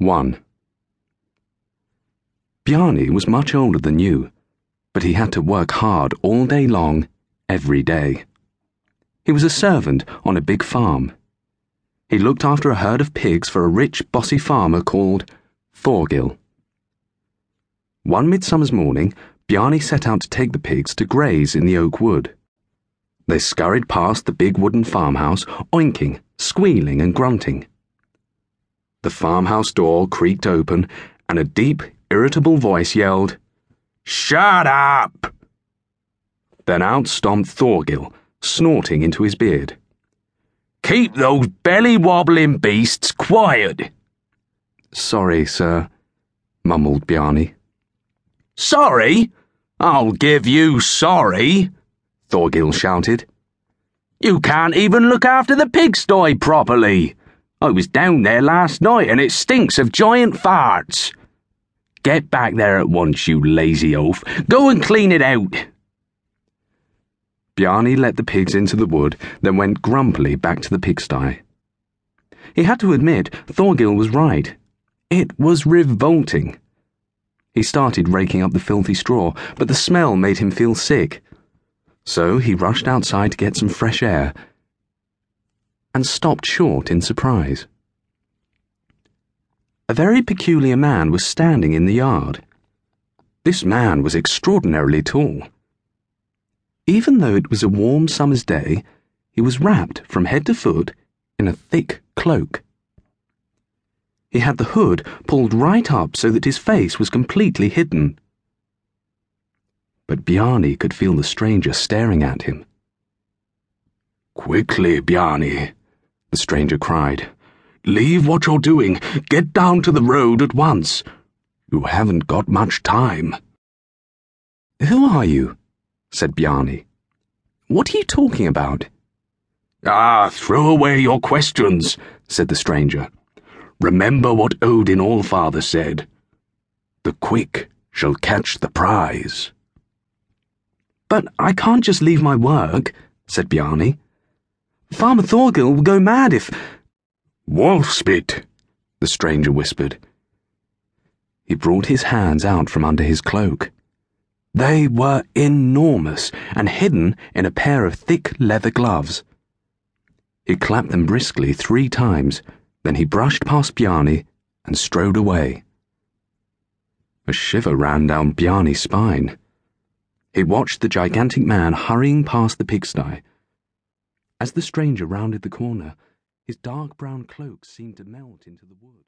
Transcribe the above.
1. Bjarni was much older than you, but he had to work hard all day long, every day. He was a servant on a big farm. He looked after a herd of pigs for a rich, bossy farmer called Thorgil. One midsummer's morning, Bjarni set out to take the pigs to graze in the oak wood. They scurried past the big wooden farmhouse, oinking, squealing, and grunting. The farmhouse door creaked open, and a deep, irritable voice yelled, Shut up! Then out stomped Thorgil, snorting into his beard. Keep those belly wobbling beasts quiet! Sorry, sir, mumbled Bjarni. Sorry? I'll give you sorry, Thorgil shouted. You can't even look after the pigsty properly. I was down there last night and it stinks of giant farts. Get back there at once, you lazy oaf. Go and clean it out. Bjarni let the pigs into the wood, then went grumpily back to the pigsty. He had to admit Thorgil was right. It was revolting. He started raking up the filthy straw, but the smell made him feel sick. So he rushed outside to get some fresh air and stopped short in surprise. A very peculiar man was standing in the yard. This man was extraordinarily tall. Even though it was a warm summer's day, he was wrapped from head to foot in a thick cloak. He had the hood pulled right up so that his face was completely hidden. But Bjarni could feel the stranger staring at him. Quickly, Bjarni, the stranger cried. Leave what you're doing. Get down to the road at once. You haven't got much time. Who are you? said Bjarni. What are you talking about? Ah, throw away your questions, said the stranger. Remember what Odin Allfather said The quick shall catch the prize. But I can't just leave my work, said Bjarni. Farmer Thorgil will go mad if. Wolfspit, the stranger whispered. He brought his hands out from under his cloak. They were enormous and hidden in a pair of thick leather gloves. He clapped them briskly three times then he brushed past Bjarni and strode away. A shiver ran down Bjarni's spine. He watched the gigantic man hurrying past the pigsty. As the stranger rounded the corner, his dark brown cloak seemed to melt into the wood.